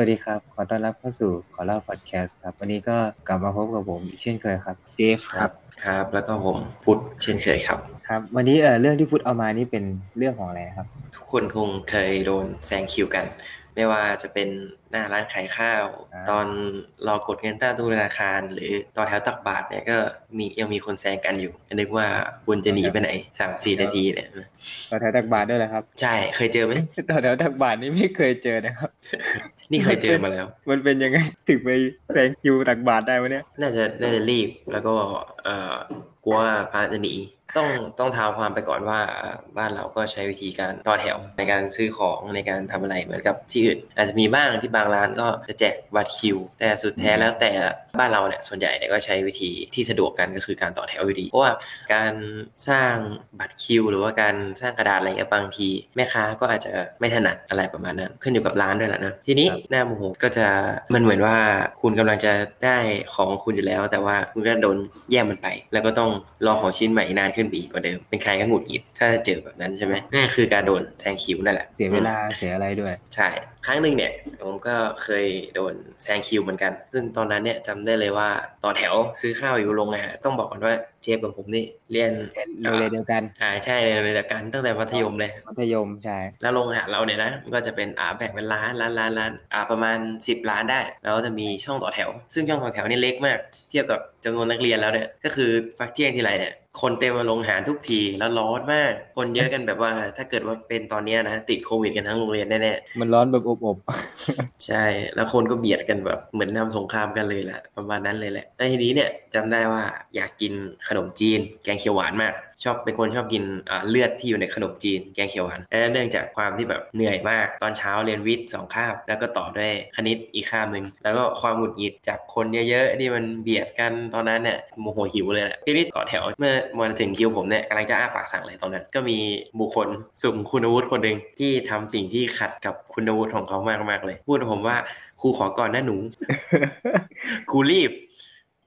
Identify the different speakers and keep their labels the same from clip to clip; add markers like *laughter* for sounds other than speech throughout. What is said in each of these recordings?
Speaker 1: วัสดีครับ ขอต้อนรับเข้าสู่ขอเล่าพอดแคสต์ครับ วันนี้ก็กลับมาพบกับผมอีกเช่นเคยครับ เจฟ
Speaker 2: ครับครับ แล้วก็ผมพุทธเช่นเคยครับ
Speaker 1: ครับ วันนี้เอ่อเรื่องที่พุทธเอามานี่เป็นเรื่องของอะไรครับ
Speaker 2: ทุกคนคงเคยโดนแซงคิวกัน ไม่ว่าจะเป็นหน้าร้านขายข้าว
Speaker 1: อ่า
Speaker 2: ตอนรอกดเงินใต้ตู้ธนาคาร หรือต่อแถวตักบาทเนี่ยก็มียังมีคนแซงกันอยู่นึกว่าคุณจะหนีไปไหนสามสี่นาทีเนี่ย
Speaker 1: ต่อแถวตักบาทด้วยเหรอครับ
Speaker 2: ใช่เคยเจอไหม
Speaker 1: ต่อแถวตักบาทนี่ไม่เคยเจอนะครับ
Speaker 2: นี่เคยเจอมาแล้ว
Speaker 1: มันเป็นยังไงถึงไปแซงคิวตักบาทได้วะเนี่ย
Speaker 2: น่าจะน่าจะรีบแล้วก็เอ่อกลัวว่าพระจะหนี ต้องต้องเท้าความไปก่อนว่าบ้านเราก็ใช้วิธีการต่อแถวในการซื้อของในการทำอะไรเหมือนกับที่อื่น อาจจะมีบ้างที่บางร้านก็จะแจกบัตรคิว แต่สุดแท้แล้วแต่บ้านเราเนี่ยส่วนใหญ่เนี่ยก็ใช้วิธีที่สะดวกกันก็คือการต่อแถวอยู่ดี เพราะว่าการสร้างบัตรคิว หรือว่าการสร้างกระดาษอะไรเงี้ยบางทีแม่ค้าก็อาจจะไม่ถนัดอะไรประมาณนั้น ขึ้นอยู่กับร้านด้วยแหละนะทีนี้
Speaker 1: ครับ
Speaker 2: หน้าโมโหก็จะมันเหมือนว่าคุณกำลังจะได้ของคุณอยู่แล้ว แต่ว่าคุณก็โดนแย่งมันไป แล้วก็ต้องรอของชิ้นใหม่นานขึ้นไปอีกกว่าเดิม เป็นใครก็หงุดหงิด ถ้าเจอแบบนั้นใช่ไหมนั่นคือการโดนแซงคิวนั่นแหละ
Speaker 1: เสียเวลาเสียอะไรด้วย
Speaker 2: ใช่ ครั้งหนึ่งเนี่ยผมก็เคยโดนแซงคิวเหมือนกัน ซึ่งตอนนั้นเนี่ยจำได้เลยว่าต่อแถวซื้อข้าวอยู่โรงอาหารต้องบอกก่อนว่าเจฟกับผมนี่เรียน
Speaker 1: โรงเรียนเดียวกัน
Speaker 2: อ่าใช่เรียนเดียวกันตั้งแต่มัธยมเลย
Speaker 1: มัธยมใช่
Speaker 2: แล้วโรงอาหารเราเนี่ยนะมันก็จะเป็นอ่าแบ่งเป็นร้านร้านร้านร้านอ่าประมาณ 10 ร้านได้ แล้วก็จะมีช่องต่อแถว ซึ่งช่องต่อแถวนี่เล็กมาก เทียบกับจำนวนนักเรียนแล้วเนี่ยก็คือพักเที่ยงทีไรเนี่ย คนเต็มมาโรงอาหารทุกทีแล้วร้อนมาก คนเยอะกันแบบว่า ถ้าเกิดว่าเป็นตอนเนี้ยนะติดโควิดกันทั้งโรงเรียนแน่ๆ
Speaker 1: มันร้อนแบบอบ
Speaker 2: ใช่ แล้วคนก็เบียดกันแบบเหมือนทำสงครามกันเลยแหละประมาณนั้นเลยแหละแล้วทีนี้เนี่ยจำได้ว่าอยากกินขนมจีน แกงเขียวหวานมาก ชอบเป็นคนชอบกินเลือดที่อยู่ในขนมจีนแกงเขียวหวานและเนื่องจากความที่แบบเหนื่อยมากตอนเช้าเรียนวิทย์สองคาบ แล้วก็ต่อด้วยคณิตอีกคาบหนึ่งแล้วก็ความหงุดหงิดจากคนเยอะๆที่มันเบียดกันตอนนั้นเนี่ยโมโหหิวเลยแหละทีนี้ต่อแถวเมื่อมาถึงคิวผมเนี่ยกำลังจะอ้าปากสั่งเลยตอนนั้น ก็มีบุคคลสุ่มคุณวุฒิคนหนึ่งที่ทำสิ่งที่ขัดกับคุณวุฒิของเขามากๆเลย พูดกับผมว่าครูขอก่อนนะหนูครูรีบ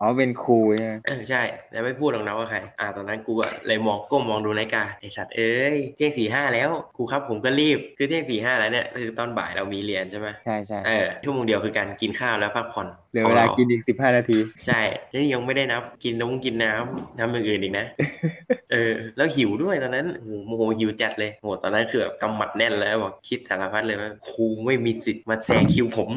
Speaker 1: อ๋อเป็นครูใช่ไหม
Speaker 2: เออใช่แล้วไม่พูดหรอกนะว่าใคร อ่าตอนนั้นกูอะเลยมองก้มมองดูนาฬิกาไอสัตว์เอ้ยเที่ยงสี่ห้าแล้วครูครับผมก็รีบคือเที่ยงสี่ห้าแล้วเนี่ยคือตอนบ่ายเรามีเรียนใช่ไหม
Speaker 1: ใช่ใช่
Speaker 2: เออชั่วโมงเดียวคือการกินข้าวแล้วพักผ่อน
Speaker 1: เหลือเวลากินอีกสิบห้านาที
Speaker 2: ใช่แล้วยังไม่ได้นับกินน้ำกินน้ำทำอย่างอื่นอีกนะเออแล้วหิวด้วยตอนนั้นโอ้โหโมโหหิวจัดเลยโหตอนนั้นคือแบบกำหมัดแน่นแล้วบอกคิดสารพัดเลยว่าครูไม่มีสิทธิ์มาแซงคิวผม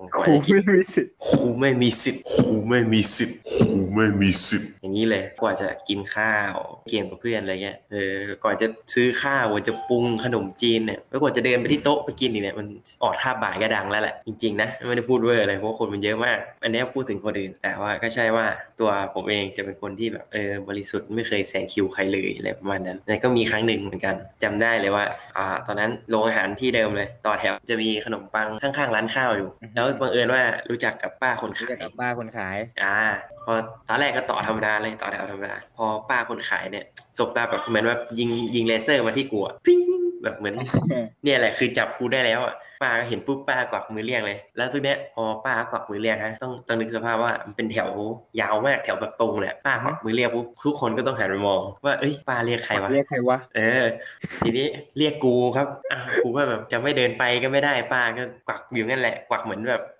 Speaker 2: โอ้โห
Speaker 1: ค
Speaker 2: กว่าค
Speaker 1: รู
Speaker 2: จะคิด
Speaker 1: ไม่มีสิทธิ์
Speaker 2: ครูไม่มีสิทธิ์
Speaker 3: ครูไม่มีสิทธิ์ครูไม่มีสิทธิ์
Speaker 2: อย่างนี้เลยกว่าจะกินข้าวเกมกับเพื่อนอะไรเงี้ยเออก่อนจะซื้อข้าวกว่าจะปรุงขนมจีนเนี่ยแล้วกว่าจะเดินไปที่โต๊ะไปกินอีกเนี่ยมันออดคาบบ่ายก็ดังแล้วแหละจริงๆนะไม่ได้พูดเวอร์อะไรเพราะว่าคนมันเยอะมาก อันเนี้ยพูดถึงคนอื่น แต่ว่าก็ใช่ว่าตัวผมเองจะเป็นคนที่แบบเออบริสุทธิ์ไม่เคยแซงคิวใครเลยอะไรประมาณนั้นแต่ก็มีครั้งหนึ่งเหมือนกันจำได้เลยว่าอ่าตอนนั้นโรงอาหารที่เดิมเลย ต่อแถวจะมีขนมปังข้างๆร้านข้าวอยู่แล้วบังเอิญว่ารู้จักกับป้าคน
Speaker 1: รู้
Speaker 2: ขา
Speaker 1: จัก
Speaker 2: ย
Speaker 1: กับป้าคนขาย
Speaker 2: อ่าพอตอนแรกก็ต่อธรรมดาเลยต่อแถวธรรมดาพอป้าคนขายเนี่ยสบตาแบบเหมือนแบบยิงยิงเลเซอร์มาที่กูอะปิ้งแบบเหมือน เนี่ยแหละคือจับกูได้แล้วอะป้าก็เห็นปุ๊บป้ากวักมือเรียกเลย แล้วทีเนี้ยพอป้ากวักมือเรียกฮะต้องต้องนึกสภาพว่ามันเป็นแถวยาวมากแถวแบบตรงเลยอะป้ากวักมือเรียกปุ๊บทุกคนก็ต้องหันไปมอง ว่าเอ้ยป้าเรียกใครวะ
Speaker 1: เรียกใครวะ
Speaker 2: เออ ทีนี้เรียกกูครับอ้าวกูก็แบบจะไม่เดินไปก็ไม่ได้ป้าก็กวักอยู่นั่นแหละกวักเหมือนแบบอืม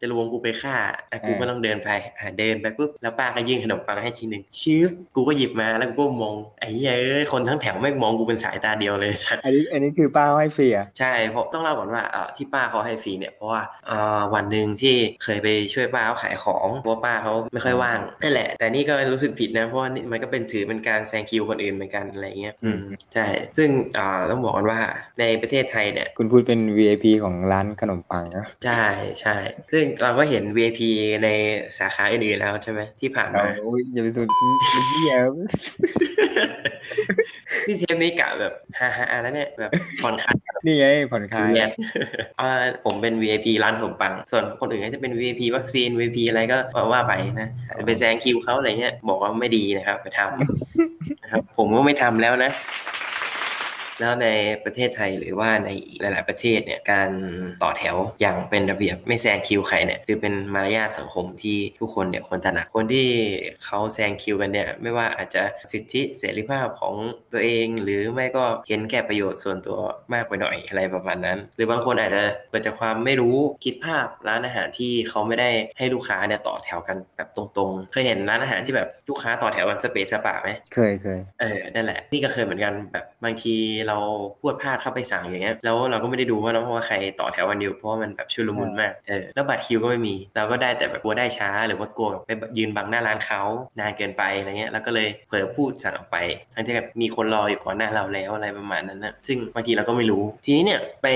Speaker 2: จะลวงกูไปฆ่าอะกูก็ต้องเดินไปอะเดินไปปุ๊บแล้วป้าก็ยื่นขนมปังให้ชิ้นหนึ่งชื้อกูก็หยิบมาแล้วกูก็มองไอ้เหี้ยเอ้ยคนทั้งแถวไม่งมองกูเป็นสายตาเดียวเลยสัตว์
Speaker 1: อันนี้อันนี้คือป้าให้ฟรีอะ
Speaker 2: ใช่เพราะต้องเล่าก่อนว่าเอ่อที่ป้าเขาให้ฟรีเนี่ยเพราะว่าเอ่อวันหนึ่งที่เคยไปช่วยป้าเขาขายของเพราะว่าป้าเขาไม่ค่อยว่างนั่นแหละ แต่นี่ก็รู้สึกผิดนะเพราะว่านี่มันก็เป็นถือเป็นการแซงคิวคนอื่นเหมือนกันอะไรเงี้ย
Speaker 1: อืม
Speaker 2: ใช่ซึ่งเอ่อต้องบอกกันว่าในประเทศไทยเนี่ย
Speaker 1: คุณพูดเป็น VIP ของร้านขนมปังนะ
Speaker 2: ใช่ใช่ซึ่งเราก็เห็น VIP ในสาขาอื่นๆแล้วใช่ไหมที่ผ่านมา
Speaker 1: โอ้ยอย่าไปสุดเหี้ย
Speaker 2: ที่เทปนี้กะแบบฮ่าๆแล้วเนี่ยแบบผ่อนคลาย
Speaker 1: นี่ไงผ่อนคลาย
Speaker 2: เนี่ยอ่าผมเป็น VIP ร้านขนมปัง ส่วนคนอื่นก็จะเป็น VIP วัคซีน VIP อะไรก็ว่าไปนะอาจจะไปแซงคิวเขาอะไรเงี้ยบอกว่าไม่ดีนะครับ ไปทำนะครับผมก็ไม่ทำแล้วนะ แล้วในประเทศไทยหรือว่าในอีกหลาย ๆ ประเทศเนี่ยการต่อแถวอย่างเป็นระเบียบไม่แซงคิวใครเนี่ยคือเป็นมารยาทสังคมที่ทุกคนเนี่ยควรตระหนักคนที่เขาแซงคิวกันเนี่ยไม่ว่าอาจจะสิทธิเสรีภาพของตัวเอง หรือไม่ก็เห็นแก่ประโยชน์ส่วนตัวมากไปหน่อยอะไรประมาณนั้น หรือบางคนอาจจะเกิดจากความไม่รู้คิดภาพร้านอาหารที่เขาไม่ได้ให้ลูกค้าเนี่ยต่อแถวกันแบบตรงๆ เคยเห็นร้านอาหารที่แบบลูกค้าต่อแถวกันสเปซสปะไหม
Speaker 1: เคยเคย
Speaker 2: เออนั่นแหละนี่ก็เคยเหมือนกันแบบบางทีเราพูดพลาดเข้าไปสั่งอย่างเงี้ยแล้วเราก็ไม่ได้ดูว่าน้องว่าใครต่อแถววันเดียวเพราะว่ามันแบบชุลมุนมากเออแล้วบัตรคิวก็ไม่มีเราก็ได้แต่แบบกลัวได้ช้าหรือว่ากลัวแบบไปยืนบังหน้าร้านเขานานเกินไปอะไรเงี้ยแล้วก็เลยเผลอพูดสั่งออกไปทั้งที่แบบมีคนรออยู่ก่อนหน้าเราแล้วอะไรประมาณนั้นนะซึ่งบางทีเราก็ไม่รู้ทีนี้เนี่ยไป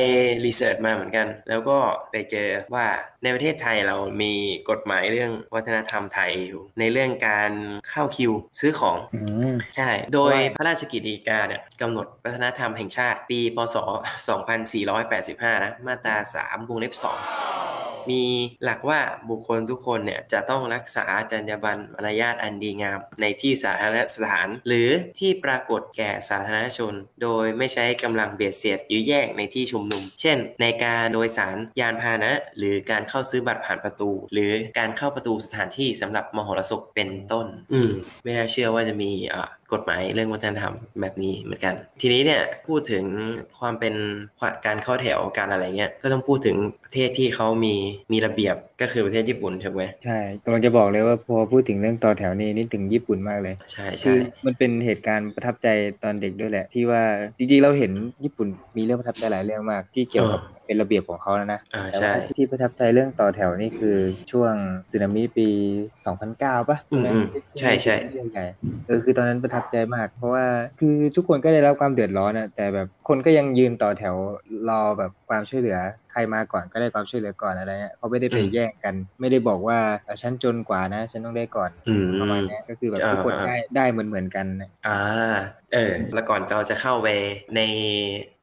Speaker 2: รีเสิร์ชมาเหมือนกัน แล้วก็ไปเจอว่าในประเทศไทยเรามีกฎหมายเรื่องวัฒนธรรมไทยอยู่ในเรื่องการเข้าคิวซื้อของ
Speaker 1: อืม
Speaker 2: ใช่โดย
Speaker 1: ว่า
Speaker 2: พระราชกิจฎีกาเนี่ยกำหนดวัฒนธรรมแห่งชาติปีพศ 2485 นะ มาตรา 3 วงเล็บ 2 มีหลักว่าบุคคลทุกคนเนี่ยจะต้องรักษาจรรยาบรรณมารยาทอันดีงาม ในที่สาธารณสถาน หรือที่ปรากฏแก่สาธารณชน โดยไม่ใช้กำลังเบียดเสียดยื้อแย่งในที่ชุมนุม เช่น ในการโดยสารยานพาหนะ หรือการเข้าซื้อบัตรผ่านประตู หรือการเข้าประตูสถานที่สำหรับมหรสพเป็นต้น อืมไม่น่าเชื่อว่าจะมีอ่า กฎหมายเรื่องวัฒนธรรมแบบนี้เหมือนกัน ทีนี้เนี่ยพูดถึงความเป็นการเข้าแถวการอะไรเงี้ยก็ต้องพูดถึงประเทศที่เขามีมีระเบียบก็คือประเทศญี่ปุ่นใช่ไหม
Speaker 1: ใช่กำลังจะบอกเลยว่าพอพูดถึงเรื่องต่อแถวนี้นี่ถึงญี่ปุ่นมากเลย
Speaker 2: ใช่
Speaker 1: คื
Speaker 2: ใช่
Speaker 1: อมันเป็นเหตุการณ์ประทับใจตอนเด็กด้วยแหละ ที่ว่าจริงๆเราเห็นญี่ปุ่นมีเรื่องประทับใจหลายเรื่องมาก ที่เกี่ยวกับเป็นระเบียบของเขาแล้วนะ
Speaker 2: อ่า
Speaker 1: แต่
Speaker 2: ใช่
Speaker 1: ว่าที่ประทับใจเรื่องต่อแถวนี่คือช่วงสึนามิปี 2009ปะ
Speaker 2: อืม
Speaker 1: ไห
Speaker 2: อืมใช่ใช่
Speaker 1: เรื่องใหญ่เออคือตอนนั้นประทับใจมาก เพราะว่าคือทุกคนก็ได้รับความเดือดร้อนอะแต่แบบคนก็ยังยืนต่อแถวรอแบบความช่วยเหลือใค รมาก่อนก็ได้ความช่วยเหลือก่อนอะไรเงี้ยเขาไม่ได้ไปแย่งกัน ไม่ได้บอกว่าเอ่อฉันจนกว่านะ ฉันต้องได้ก่อน
Speaker 2: อืม
Speaker 1: ประมาณเนี้ยก็คือแบบ
Speaker 2: อ่า
Speaker 1: ทุกคน
Speaker 2: อ่า
Speaker 1: ได้ได้เหมือนเหมือนๆกันนะ
Speaker 2: อ่า เออแล้วก่อนเราจะเข้าไปใน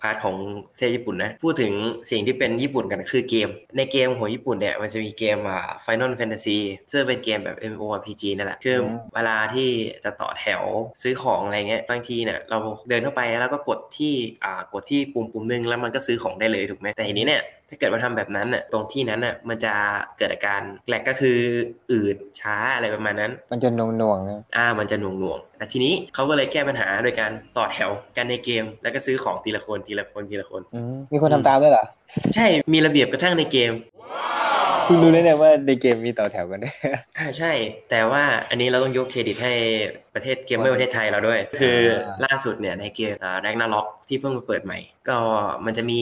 Speaker 2: พาร์ทของประเทศญี่ปุ่นนะ พูดถึงสิ่งที่เป็นญี่ปุ่นกันคือเกม ในเกมของญี่ปุ่นเนี่ย มันจะมีเกมอ่า Final Fantasy ซึ่งเป็นเกมแบบ MMORPG นั่นแหละ คือเวลาที่จะต่อแถวซื้อของอะไรเงี้ย บางทีเนี่ยเราเดินเข้าไปแล้วก็กดที่อ่ากดที่ปุ่มปุ่มหนึงแล้วมันก็ซื้อของได้เลยถูกไหมแต่ทีนี้เนี่ยถ้าเกิดว่าทำแบบนั้นน่ะตรงที่นั้นน่ะมันจะเกิดอาการแหลกก็คืออืดช้าอะไรประมาณนั้น
Speaker 1: มันจะหน่วงหน่วงๆนะ
Speaker 2: อ่ามันจะหน่วงหน่วงๆแต่ทีนี้เขาก็เลยแก้ปัญหาโดยการต่อแถวกันในเกม แล้วก็ซื้อของทีละคนทีละคนทีละคน
Speaker 1: อืมมีคนทำตามด้วยเหรอ
Speaker 2: ใช่มีระเบียบกระทั่งในเกม
Speaker 1: คุณรู้เลยเนี่ยว่าในเกมมีต่อแถวกันด้วย
Speaker 2: อ่าใช่ แต่ว่าอันนี้เราต้องยกเครดิตให้ ประเทศเกมเมอร์ประเทศไทยเราด้วย คือล่าสุดเนี่ยในเกมแร็กนาล็อกที่เพิ่งมาเปิดใหม่ ก็มันจะมี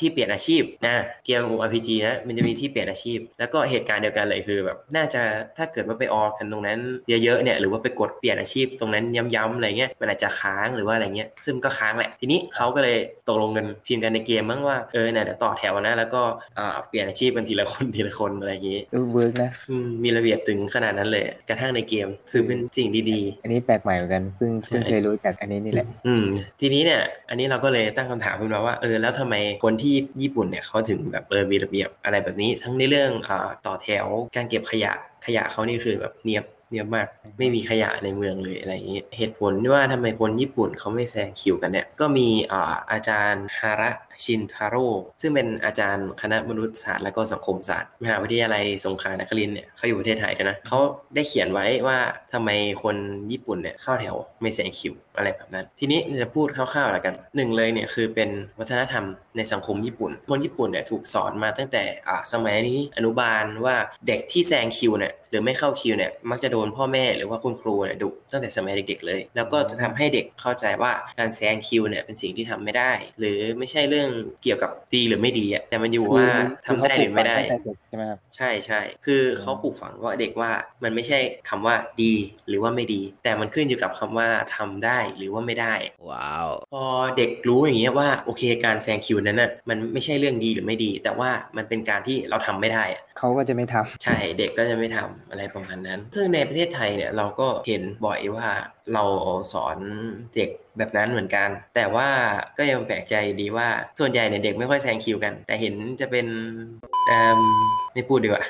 Speaker 2: ที่เปลี่ยนอาชีพนะเกม RPG นะมันจะมีที่เปลี่ยนอาชีพ แล้วก็เหตุการณ์เดียวกันเลยคือแบบน่าจะถ้าเกิดว่าไปออกันตรงนั้นเยอะๆเนี่ยหรือว่าไปกดเปลี่ยนอาชีพตรงนั้นย้ำๆอะไรเงี้ยมันอาจจะค้างหรือว่าอะไรเงี้ยซึ่งมันก็ค้างแหละทีนี้เขาก็เลยตกลงกันพิมพ์กันในเกมมั้งว่าเออเนี่ยเดี๋ยวต่อแถวนะแล้วก็อ่าเปลี่ยนอาชีพกันทีละคนทีละคนอะไรอย่างงี้
Speaker 1: ดู work นะ
Speaker 2: อืมมีระเบียบถึงขนาดนั้นเลยอะกระทั่งในเกมซึ่งเป็นสิ่งดี
Speaker 1: อันนี้แปลกใหม่เหมือนกันเพิ่งเพิ่ง
Speaker 2: ใช่
Speaker 1: เคยรู้จากอันนี้นี่แหละ
Speaker 2: ๆอืม ทีนี้เนี่ย อันนี้เราก็เลยตั้งคำถามขึ้นมาว่าเออแล้วทำไมคนที่ญี่ปุ่นเนี่ยเขาถึงแบบเออมีระเบียบอะไรแบบนี้ ทั้งในเรื่องอ่าต่อแถวการเก็บขยะขยะเขานี่คือแบบเนียบเนียบมากไม่มีขยะในเมืองเลยอะไรอย่างนี้ เหตุผลที่ว่าทำไมคนญี่ปุ่นเขาไม่แซงคิวกันเนี่ย ก็มีอ่าอาจารย์ฮาระ ชินทาโร่ซึ่งเป็นอาจารย์คณะมนุษยศาสตร์และก็สังคมศาสตร์ มหาวิทยาลัยสงขลานครินเนี่ยเขาอยู่ประเทศไทยด้วยนะเขาได้เขียนไว้ว่าทำไมคนญี่ปุ่นเนี่ยเข้าแถวไม่แซงคิวอะไรแบบนั้น ทีนี้จะพูดคร่าวๆแล้วกันหนึ่งเลยเนี่ยคือเป็นวัฒนธรรมในสังคมญี่ปุ่น คนญี่ปุ่นเนี่ยถูกสอนมาตั้งแต่สมัยนี้อนุบาลว่าเด็กที่แซงคิวเนี่ยหรือไม่เข้าคิวเนี่ยมักจะโดนพ่อแม่หรือว่าคุณครูเนี่ยดุตั้งแต่สมัยเด็กๆเลย แล้วก็จะทำให้เด็กเข้าใจว่าการแซงคิวเนี่ยเป็นสิ่งที่ทำไม่ได้ หรือไม่ใช่เรื่องเกี่ยวกับดีหรือไม่ดีอะแต่มันอยู่ว่าทำได้หรือไม่ได้
Speaker 1: คืเขาปลูกฝังตั้งแต่เด็กใช่ไหมครับ
Speaker 2: ใช่ใช่คือเขาปลูกฝังว่าเด็กว่ามันไม่ใช่คำว่าดีหรือว่าไม่ดี แต่มันขึ้นอยู่กับคำว่าทำได้หรือว่าไม่ได้
Speaker 4: ว้าว
Speaker 2: พอเด็กรู้อย่างเงี้ยว่าโอเคการแซงคิวนั้นน่ะมันไม่ใช่เรื่องดีหรือไม่ดี แต่ว่ามันเป็นการที่เราทำไม่ได้อะ
Speaker 1: เขาก็จะไม่ทำ
Speaker 2: ใช่เด็กก็จะไม่ทำอะไรประมาณนั้น ซึ่งในประเทศไทยเนี่ยเราก็เห็นบ่อยว่า เราสอนเด็กแบบนั้นเหมือนกัน แต่ว่าก็ยังแปลกใจดีว่าส่วนใหญ่เนี่ยเด็กไม่ค่อยแซงคิวกัน แต่เห็นจะเป็นเอ่อไม่พูดดีกว่า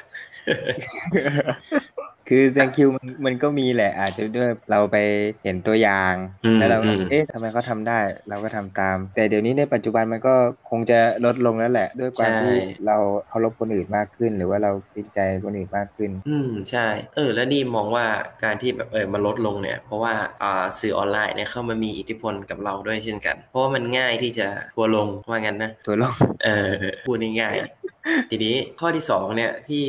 Speaker 1: คือแซงคิวมันมันก็มีแหละ อาจจะด้วยเราไปเห็นตัวอย่าง
Speaker 2: อืม
Speaker 1: แล้วเราก็
Speaker 2: อืม
Speaker 1: เอ๊ะทำไมเขาทำได้ เราก็ทำตาม แต่เดี๋ยวนี้ในปัจจุบันมันก็คงจะลดลงแล้วแหละ ด้วยความที่เราเคารพคนอื่นมากขึ้น หรือว่าเราติดใจคนอื่นมากขึ้น
Speaker 2: อืมใช่ เออ แล้วนี่มองว่าการที่แบบเออมันลดลงเนี่ย เพราะว่าอ่าสื่อออนไลน์เนี่ยเข้ามามีอิทธิพลกับเราด้วยเช่นกัน เพราะว่ามันง่ายที่จะทัวร์ลงว่างั้นนะ
Speaker 1: ตัวลง
Speaker 2: เออพูดง่ายๆ ทีนี้ข้อที่สองเนี่ยที่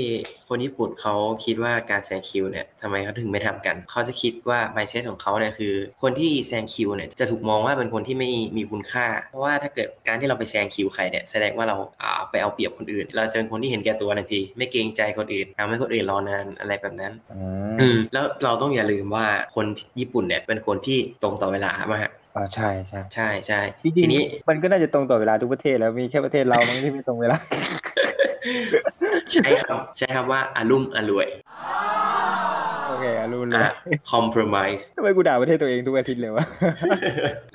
Speaker 2: คนญี่ปุ่นเขาคิดว่าการแซงคิวเนี่ยทำไมเขาถึงไม่ทำกัน เขาจะคิดว่า mindset ของเขาเนี่ยคือ คนที่แซงคิวเนี่ยจะถูกมองว่าเป็นคนที่ไม่มีคุณค่า เพราะว่าถ้าเกิดการที่เราไปแซงคิวใครเนี่ยแสดงว่าเราอ่าไปเอาเปรียบคนอื่น เราจะเป็นคนที่เห็นแก่ตัวทันที ไม่เกรงใจคนอื่นทำให้คนอื่นรอนานอะไรแบบนั้น
Speaker 1: อื
Speaker 2: อื
Speaker 1: ม
Speaker 2: มแล้วเราต้องอย่าลืมว่าคนญี่ปุ่นเนี่ยเป็นคนที่ตรงต่อเวลามาก
Speaker 1: อ๋อใช่ใช่
Speaker 2: ใช่ใช่
Speaker 1: จริ
Speaker 2: ที
Speaker 1: ง
Speaker 2: นี้
Speaker 1: ๆมันก็น่าจะตรงต่อเวลาทุกประเทศแล้วมีแค่ประเทศเรามั้งที่ไม่ตรงเวลา
Speaker 2: ใช้คำใช้คำว่าอารุ่มอรวย
Speaker 1: อเคอะรู้เล
Speaker 2: อะ
Speaker 1: ย
Speaker 2: compromise
Speaker 1: ทำไมกูด่าประเทศตัวเองทุกอาทิตย์เลยวะ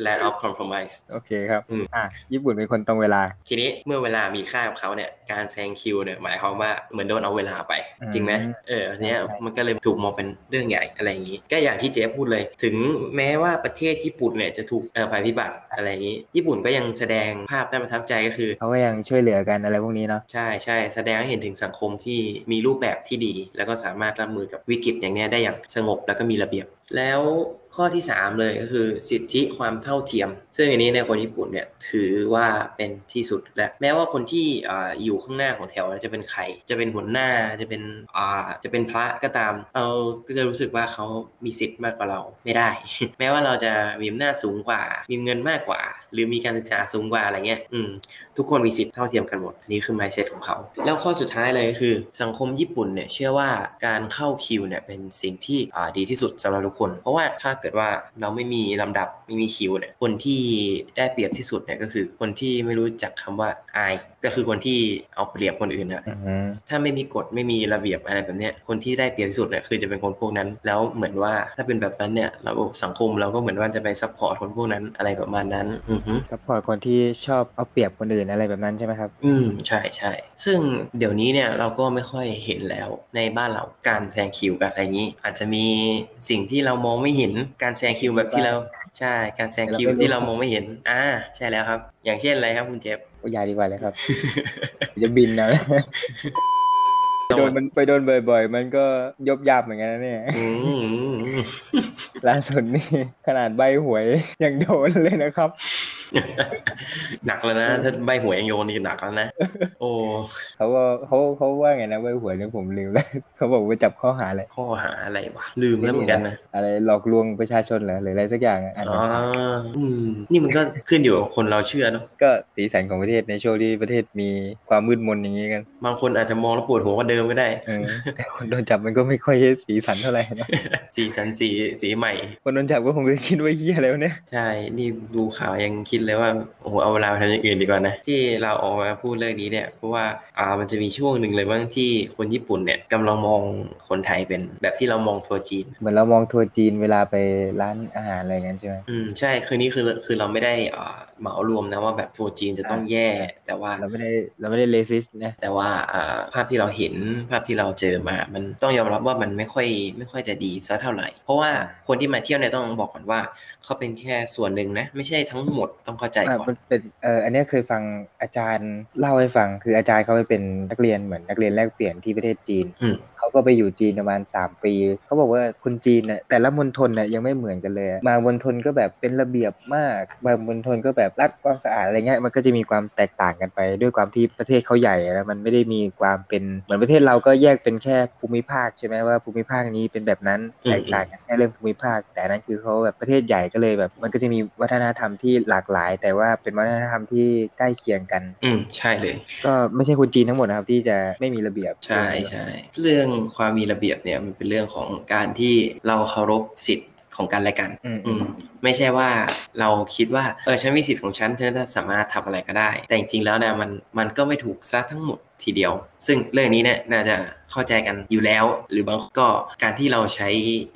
Speaker 2: lack of compromise
Speaker 1: โอเคครับ
Speaker 2: อืม
Speaker 1: อะญี่ปุ่นเป็นคนตรงเวลา
Speaker 2: ทีนี้เมื่อเวลามีค่ากับเขาเนี่ยการแซงคิวเนี่ยหมายความว่าเหมือนโดนเอาเวลาไป
Speaker 1: อืม
Speaker 2: จริงไหมเอออันเนี้ย
Speaker 1: ใช่
Speaker 2: มันก็เลยถูกมองเป็นเรื่องใหญ่อะไรอย่างนี้ ก็อย่างที่เจ๊พูดเลย ถึงแม้ว่าประเทศญี่ปุ่นเนี่ยจะถูกเอ่อภัยพิบัติอะไรอย่างนี้ ญี่ปุ่นก็ยังแสดงภาพน่าประทับใจก็คือ
Speaker 1: เขาก็ยังช่วยเหลือกันอะไรพวกนี้เนาะ
Speaker 2: ใช่ใช่แสดงให้เห็นถึงสังคมที่มีรูปแบบที่ดี แล้วก็สามารถรับมือกับวิกฤตอย่างเนี้ยได้อย่างสงบแล้วก็มีระเบียบแล้วข้อที่ 3 เลยก็คือสิทธิความเท่าเทียม ซึ่งอันนี้ในคนญี่ปุ่นเนี่ยถือว่าเป็นที่สุดและแม้ว่าคนที่อยู่ข้างหน้าของแถวจะเป็นใคร จะเป็นหัวหน้าจะเป็นอาจะเป็นพระก็ตามเราก็จะรู้สึกว่าเขามีสิทธิ์มากกว่าเราไม่ได้ แม้ว่าเราจะมีอำนาจสูงกว่า มีเงินมากกว่า หรือมีการศึกษาสูงกว่าอะไรเงี้ยอืมทุกคนมีสิทธิ์เท่าเทียมกันหมดนนี้คือ mindset ของเขา แล้วข้อสุดท้ายเลยก็คือ สังคมญี่ปุ่นเนี่ยเชื่อว่าการเข้าคิวเนี่ยเป็นสิ่งที่ดีที่สุดสำหรับทุกคน เพราะว่าถ้าเกิดว่าเราไม่มีลำดับไม่มีคิวเนี่ยคนที่ได้เปรียบที่สุดเนี่ยก็คือคนที่ไม่รู้จักคำว่าอาย ก็คือคนที่เอาเปรียบคนอื่นนะ
Speaker 1: อืม
Speaker 2: ถ้าไม่มีกฎไม่มีระเบียบอะไรแบบเนี้ยคนที่ได้เปรียบที่สุดเนี่ยคือจะเป็นคนพวกนั้น แล้วเหมือนว่าถ้าเป็นแบบนั้นเนี่ยเราสังคมเราก็เหมือนว่าจะไป support คนพวกนั้นอะไรประมาณนั้นอือฮึ
Speaker 1: support คนที่ชอบเอาเปรียบคนอื่นอะไรแบบนั้นใช่ไหมครับ
Speaker 2: อืมใช่ใช่ซึ่งเดี๋ยวนี้เนี่ยเราก็ไม่ค่อยเห็นแล้วในบ้านเราการแซงคิวกับอะไรอย่างนี้ อาจจะมีสิ่งที่เรามองไม่เห็นการแซงคิวแบบที่เราใช่การแซงคิวที่เรามองไม่เห็น อ่า ใช่แล้วครับ อย่างเช่นอะไรครับคุณเจฟ
Speaker 1: อย่าดีกว่าเลยครับจะบินนะไปโดนมันไปโดนบ่อย ๆ มันก็ยบยับเหมือนกันนะเนี่ย
Speaker 2: อืม
Speaker 1: ล่าสุดนี่ขนาดใบหวยยังโดนเลยนะครับ
Speaker 2: หนักแล้วนะถ้าใบหวยยังโยนนี่หนักแล้วนะโอ้
Speaker 1: เขาก็เขาเขาว่าไงนะใบหวยเนี่ยผมลืมแล้วเขาบอกว่าจับข้อหาอะไร
Speaker 2: ข้อหาอะไรวะลืมแล้วเหมือนกันนะ
Speaker 1: อะไรหลอกลวงประชาชนเหรอหรืออะไรสักอย่างอะอ่าน
Speaker 2: อ๋ออืมนี่มันก็ขึ้นอยู่กับคนเราเชื่อเนอะ
Speaker 1: ก็สีสันของประเทศในช่วงที่ประเทศมีความมืดมนอย่างนี้กัน
Speaker 2: บางคนอาจจะมองแล้วปวดหัวกว่าเดิมก็ได้
Speaker 1: เออแต่คนโดนจับมันก็ไม่ค่อยใช่สีสันเท่าไหร่นะ
Speaker 2: สีสันสีสีใหม่
Speaker 1: คนโดนจับก็คงจะคิดว่าเฮียอะไรวะเนี่ย
Speaker 2: ใช่นี่ดูข่าวยังคิดเลยว่าโอ้โหเอาเวลาไปทำอย่างอื่นดีกว่านะที่เราออกมาพูดเรื่องนี้เนี่ยเพราะว่าอ่ามันจะมีช่วงหนึ่งเลยบ้างที่คนญี่ปุ่นเนี่ยกำลังมองคนไทยเป็นแบบที่เรามองทัวร์จีน
Speaker 1: เหมือนเรามองทัวร์จีนเวลาไปร้านอาหารอะไรอย่างนั้นใช่ไหม
Speaker 2: อืมใช่คือนี่คือคือเราไม่ได้อ่าเหมารวมนะว่าแบบทัวร์จีนจะต้องแย่ แต่ว่า
Speaker 1: เราไม่ได้เราไม่ได้เลสิสนะ
Speaker 2: แต่ว่าอ่าภาพที่เราเห็นภาพที่เราเจอมา มันต้องยอมรับว่ามันไม่ค่อยไม่ค่อยจะดีสักเท่าไหร่ เพราะว่าคนที่มาเที่ยวเนี่ยต้องบอกก่อนว่าเขาเป็นแค่ส่วนหนึ่งนะไม่ใช่ทั้งหมดต้องเข้าใจ
Speaker 1: อะ
Speaker 2: ก่อน
Speaker 1: มันเป็นเอ่ออันเนี้ยเคยฟังอาจารย์เล่าให้ฟังคืออาจารย์เขาไปเป็นนักเรียนเหมือนนักเรียนแลกเปลี่ยนที่ประเทศจีน
Speaker 2: อืม
Speaker 1: เขาก็ไปอยู่จีนประมาณ 3 ปี เขาบอกว่าคนจีนน่ะแต่ละมณฑลน่ะยังไม่เหมือนกันเลยอะบางมณฑลก็แบบเป็นระเบียบมาก บางมณฑลก็แบบรักความสะอาดอะไรเงี้ย มันก็จะมีความแตกต่างกันไป ด้วยความที่ประเทศเขาใหญ่แล้วมันไม่ได้มีความเป็นเหมือนประเทศเราก็แยกเป็นแค่ภูมิภาคใช่ไหมว่าภูมิภาคนี้เป็นแบบนั้น
Speaker 2: อืม
Speaker 1: แตกต่างกันแค่เรื่องภูมิภาค แต่อันนั้นคือเขาแบบประเทศใหญ่ก็เลยแบบ มันก็จะมีวัฒนธรรมที่หลากหลาย แต่ว่าเป็นวัฒนธรรมที่ใกล้เคียงกัน
Speaker 2: อืมใช่เลย
Speaker 1: ก็ไม่ใช่คนจีนทั้งหมดนะครับที่จะไม่มีระเบียบ
Speaker 2: ใช่ใช่เรื่องความมีระเบียบเนี่ยมันเป็นเรื่องของการที่เราเคารพสิทธิ์ของกันและกัน
Speaker 1: อืม
Speaker 2: อืมไม่ใช่ว่าเราคิดว่าเออฉันมีสิทธิ์ของฉันฉันจะสามารถทำอะไรก็ได้ แต่จริงๆแล้วเนี่ยมันมันก็ไม่ถูกซะทั้งหมดทีเดียวซึ่งเรื่องนี้เนี่ยน่าจะเข้าใจกันอยู่แล้ว หรือบางก็การที่เราใช้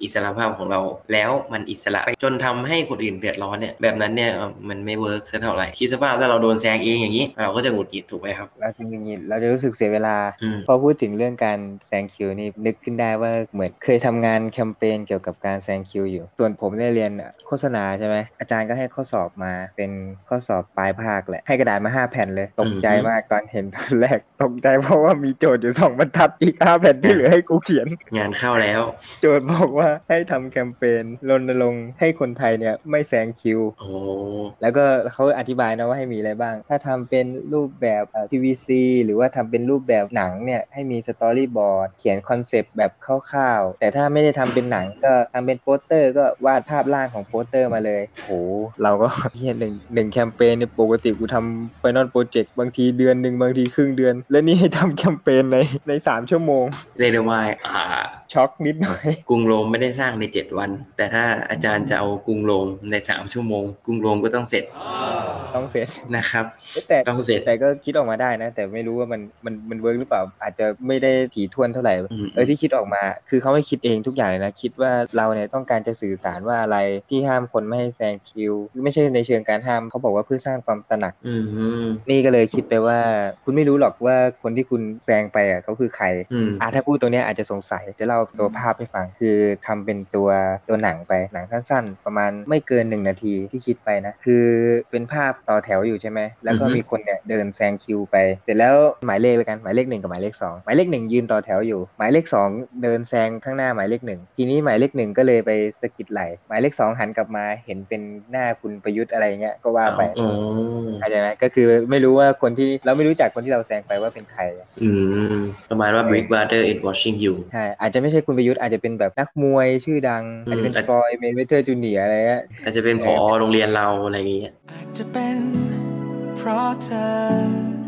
Speaker 2: อิสรภาพของเรา แล้วมันอิสระไปจนทำให้คนอื่นเดือดร้อนเนี่ยแบบนั้นเนี่ยเอ่อมันไม่ work สักเท่าไหร่คิดสภาพถ้าเราโดนแซงเองอย่างนี้ เราก็จะหงุดหงิดถูกไหมครับ
Speaker 1: เราจะอย่างนี้เราจะรู้สึกเสียเวลา
Speaker 2: อืม
Speaker 1: พอพูดถึงเรื่องการแซงคิวนี่นึกขึ้นได้ว่าเหมือนเคยทำงานแคมเปญเกี่ยวกับการแซงคิวอยู่ ส่วนผมได้เรียนโฆษณาใช่ไหมอาจารย์ก็ให้ข้อสอบมาเป็นข้อสอบปลายภาคแหละให้กระดาษมาห้าแผ่นเลยตกใจมากตอนเห็นตอนแรกตกใจเพราะว่ามีโจทย์อยู่สองบรรทัดอีกห้าแผ่นที่เหลือให้กูเขียน
Speaker 2: งานเข้าแล้ว
Speaker 1: โจทย์บอกว่าให้ทำแคมเปญรณรงค์ให้คนไทยเนี่ยไม่แซงคิว
Speaker 2: โอ้
Speaker 1: แล้วก็เขาอธิบายนะว่าให้มีอะไรบ้าง ถ้าทำเป็นรูปแบบเอ่อ TVC หรือว่าทำเป็นรูปแบบหนังเนี่ยให้มี storyboard เขียน concept แบบคร่าวๆแต่ถ้าไม่ได้ทำเป็นหนังก็ทำเป็นโปสเตอร์ก็วาดภาพร่างของโปสเตอร์มาเลยโหเราก็เฮ้ยหนึ่งหนึ่งแคมเปญเนี่ยปกติกูทำ final project บางทีเดือนหนึ่งบางทีครึ่งเดือน และนี่ให้ทำแคมเปญในในสามชั่วโมง
Speaker 2: เรียกได้ว่าอ่า
Speaker 1: ช็อกนิดหน่อย
Speaker 2: กรุงโรมไม่ได้สร้างใน7วัน แต่ถ้าอาจารย์จะเอากรุงโรมใน3ชั่วโมง กรุงโรมก็ต้องเสร็จ
Speaker 1: ต้องเสร็จ
Speaker 2: นะครับ
Speaker 1: แต่
Speaker 2: ต้องเสร็จ
Speaker 1: แต่ก็คิดออกมาได้นะ แต่ไม่รู้ว่ามันมันมันเวิร์กหรือเปล่า อาจจะไม่ได้ถี่ถ้วนเท่าไหร่
Speaker 2: อืม
Speaker 1: เออที่คิดออกมา คือเขาไม่คิดเองทุกอย่างเลยนะคิดว่าเราเนี่ยต้องการจะสื่อสารว่าอะไรที่ห้ามคนไม่ให้แซงคิว ไม่ใช่ในเชิงการห้ามเขาบอกว่าเพื่อสร้างความตระหนัก
Speaker 2: อืม
Speaker 1: นี่ก็เลยคิดไปว่า คุณไม่รู้หรอกว่าคนที่คุณแซงไปอะเขาคือใคร
Speaker 2: อืม
Speaker 1: อะถ้าพูดตรงเนี้ยอาจจะสงสัยจะเล่าตัวภาพให้ฟังคือทำเป็นตัวตัวหนังไปหนังสั้น ๆ ประมาณไม่เกินหนึ่งนาทีที่คิดไปนะ คือเป็นภาพต่อแถวอยู่ใช่ไหม แล้วก็
Speaker 2: อือฮึ
Speaker 1: มีคนเนี่ยเดินแซงคิวไป เสร็จแล้วหมายเลขเลยกันหมายเลขหนึ่งกับหมายเลขสองหมายเลขหนึ่งยืนต่อแถวอยู่ หมายเลขสองเดินแซงข้างหน้าหมายเลขหนึ่งทีนี้หมายเลขหนึ่งก็เลยไปสะกิดไหลหมายเลขสองหันกลับมาเห็นเป็นหน้าคุณประยุทธ์อะไรเงี้ยก็ว่าไป
Speaker 2: อ๋อ
Speaker 1: เข้าใจไหมก็คือไม่รู้ว่าคนที่เราไม่รู้จักคนที่เราแซงไปว่าเป็นใคร
Speaker 2: อืมประมาณว่า Brick Brother is watching you
Speaker 1: ใช่อาจจะไม่ใช่คุณประยุทธ์อาจจะเป็นแบบนักมวยชื่อดัง
Speaker 2: อืม
Speaker 1: อาจจะเป็น
Speaker 2: อาจ
Speaker 1: ฟลอยด์เมนเวเทอร์จูเนียอะไรเงี้ย
Speaker 2: อาจจะเป็นผอโรงเรียนเราอะไรอย่างเงี้ย
Speaker 4: อาจจะเป็น
Speaker 1: Brian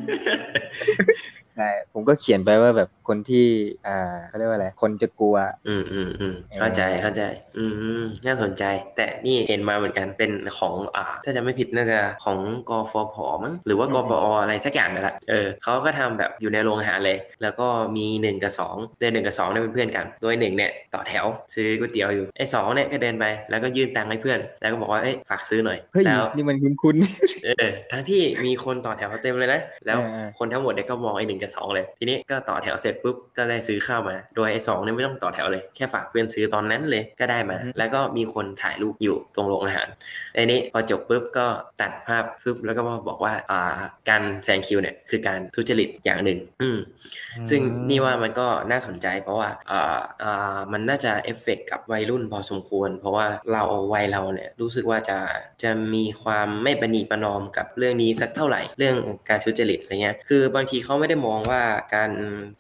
Speaker 1: *laughs* ช่ผมก็เขียนไปว่าแบบคนที่อ่าเขาเรียกว่าอะไรคนจะกลัว
Speaker 2: อืมอืมอืมเข้าใจเข้าใจ อืมน่าสนใจ แต่นี่เห็นมาเหมือนกันเป็นของอ่า ถ้าจะไม่ผิดน่าจะของกฟผมั้งหรือว่ากปออะไรสักอย่างนั่นแหละเออเขาก็ทำแบบอยู่ในโรงอาหารเลย แล้วก็มีหนึ่งกับสองโดยหนึ่งกับสองเนี่ยเป็นเพื่อนกันโดยหนึ่งเนี่ยต่อแถวซื้อก๋วยเตี๋ยวอยู่ไอ้สองเนี่ยก็เดินไปแล้วก็ยื่นตังค์ให้เพื่อน แล้วก็บอกว่าเอ้ยฝากซื้อหน่อย
Speaker 1: เฮ้ย
Speaker 2: แล้ว
Speaker 1: นี่มันคุ้นคุ้น
Speaker 2: เออทั้งที่มีคนต่อแถวเต็มเลยนะแล้ว
Speaker 1: เออเออ
Speaker 2: คนทั้งหมดเนี่ยก็มองไอ้หนึ่งกับสองเลย ทีนี้ก็ต่อแถวเสร็จปุ๊บก็ได้ซื้อข้าวมา โดยไอ้สองเนี่ยไม่ต้องต่อแถวเลยแค่ฝากเพื่อนซื้อตอนนั้นเลยก็ได้มา แล้วก็มีคนถ่ายรูปอยู่ตรงโรงอาหารไอ้นี้พอจบปุ๊บก็ตัดภาพปุ๊บแล้วก็มาบอกว่าอ่าการแซงคิวเนี่ยคือการทุจริตอย่างหนึ่งอืม
Speaker 1: ๆ
Speaker 2: ซึ่งนี่ว่ามันก็น่าสนใจ เพราะว่าอ่าอ่ามันน่าจะเอฟเฟกต์กับวัยรุ่นพอสมควร เพราะว่าเราวัยเราเนี่ยรู้สึกว่าจะจะมีความไม่ประนีประนอมกับเรื่องนี้สักเท่าไหร่ เรื่องการทุจริตอะไรเงี้ยคือบางทีเขาไม่ได้มองว่าการ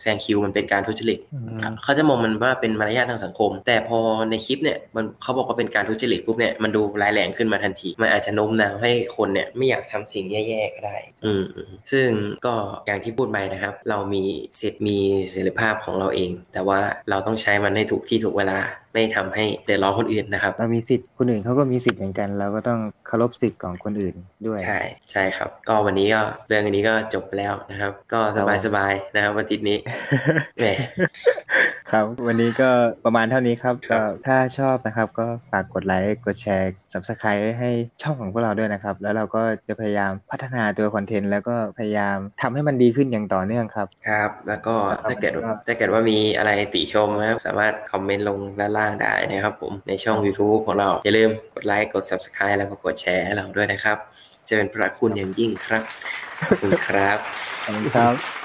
Speaker 2: แซงคิวมันเป็นการทุจริต
Speaker 1: อืม
Speaker 2: เขาจะมองมันว่าเป็นมารยาททางสังคม แต่พอในคลิปเนี่ยมันเขาบอกว่าเป็นการทุจริตปุ๊บเนี่ยมันดูร้ายแรงขึ้นมาทันที มันอาจจะโน้มน้าวให้คนเนี่ยไม่อยากทำสิ่งแย่ๆก็ได้อืมอืมซึ่งก็อย่างที่พูดไปนะครับ เรามีสิทธิ์มีเสรีภาพของเราเอง แต่ว่าเราต้องใช้มันให้ถูกที่ถูกเวลา ไม่ทำให้เดือดร้อนคนอื่นนะครับ
Speaker 1: เรามีสิทธิ์คนอื่นเขาก็มีสิทธิ์เหมือนกัน เราก็ต้องเคารพสิทธิ์ของคนอื่นด้วย
Speaker 2: ใช่ใช่ครับ ก็วันนี้ก็เรื่องอันนี้ก็จบไปแล้วนะครับ ก็สบายสบายๆนะครับวันอาทิตย์นี้แหม
Speaker 1: ครับ วันนี้ก็ประมาณเท่านี้ครับ
Speaker 2: ครั
Speaker 1: ก็
Speaker 2: บ
Speaker 1: ถ้าชอบนะครับ ก็ฝากกดไลค์กดแชร์ subscribe ให้ช่องของพวกเราด้วยนะครับ แล้วเราก็จะพยายามพัฒนาตัวคอนเทนต์แล้วก็พยายามทำให้มันดีขึ้นอย่างต่อเนื่องครับ
Speaker 2: ครับ แล้วก็
Speaker 1: ครับ
Speaker 2: ถ้าเกิดว่า
Speaker 1: ครับ
Speaker 2: ถ้าเกิดว่ามีอะไรติชมนะครับสามารถคอมเมนต์ลงด้านล่างได้นะครับผมในช่อง YouTube ของเรา อย่าลืมกดไลค์กด Subscribe แล้วก็กดแชร์ให้เราด้วยนะครับ จะเป็นพระคุณอย่างยิ่งครับขอบคุณครับ
Speaker 1: ขอบคุณครับ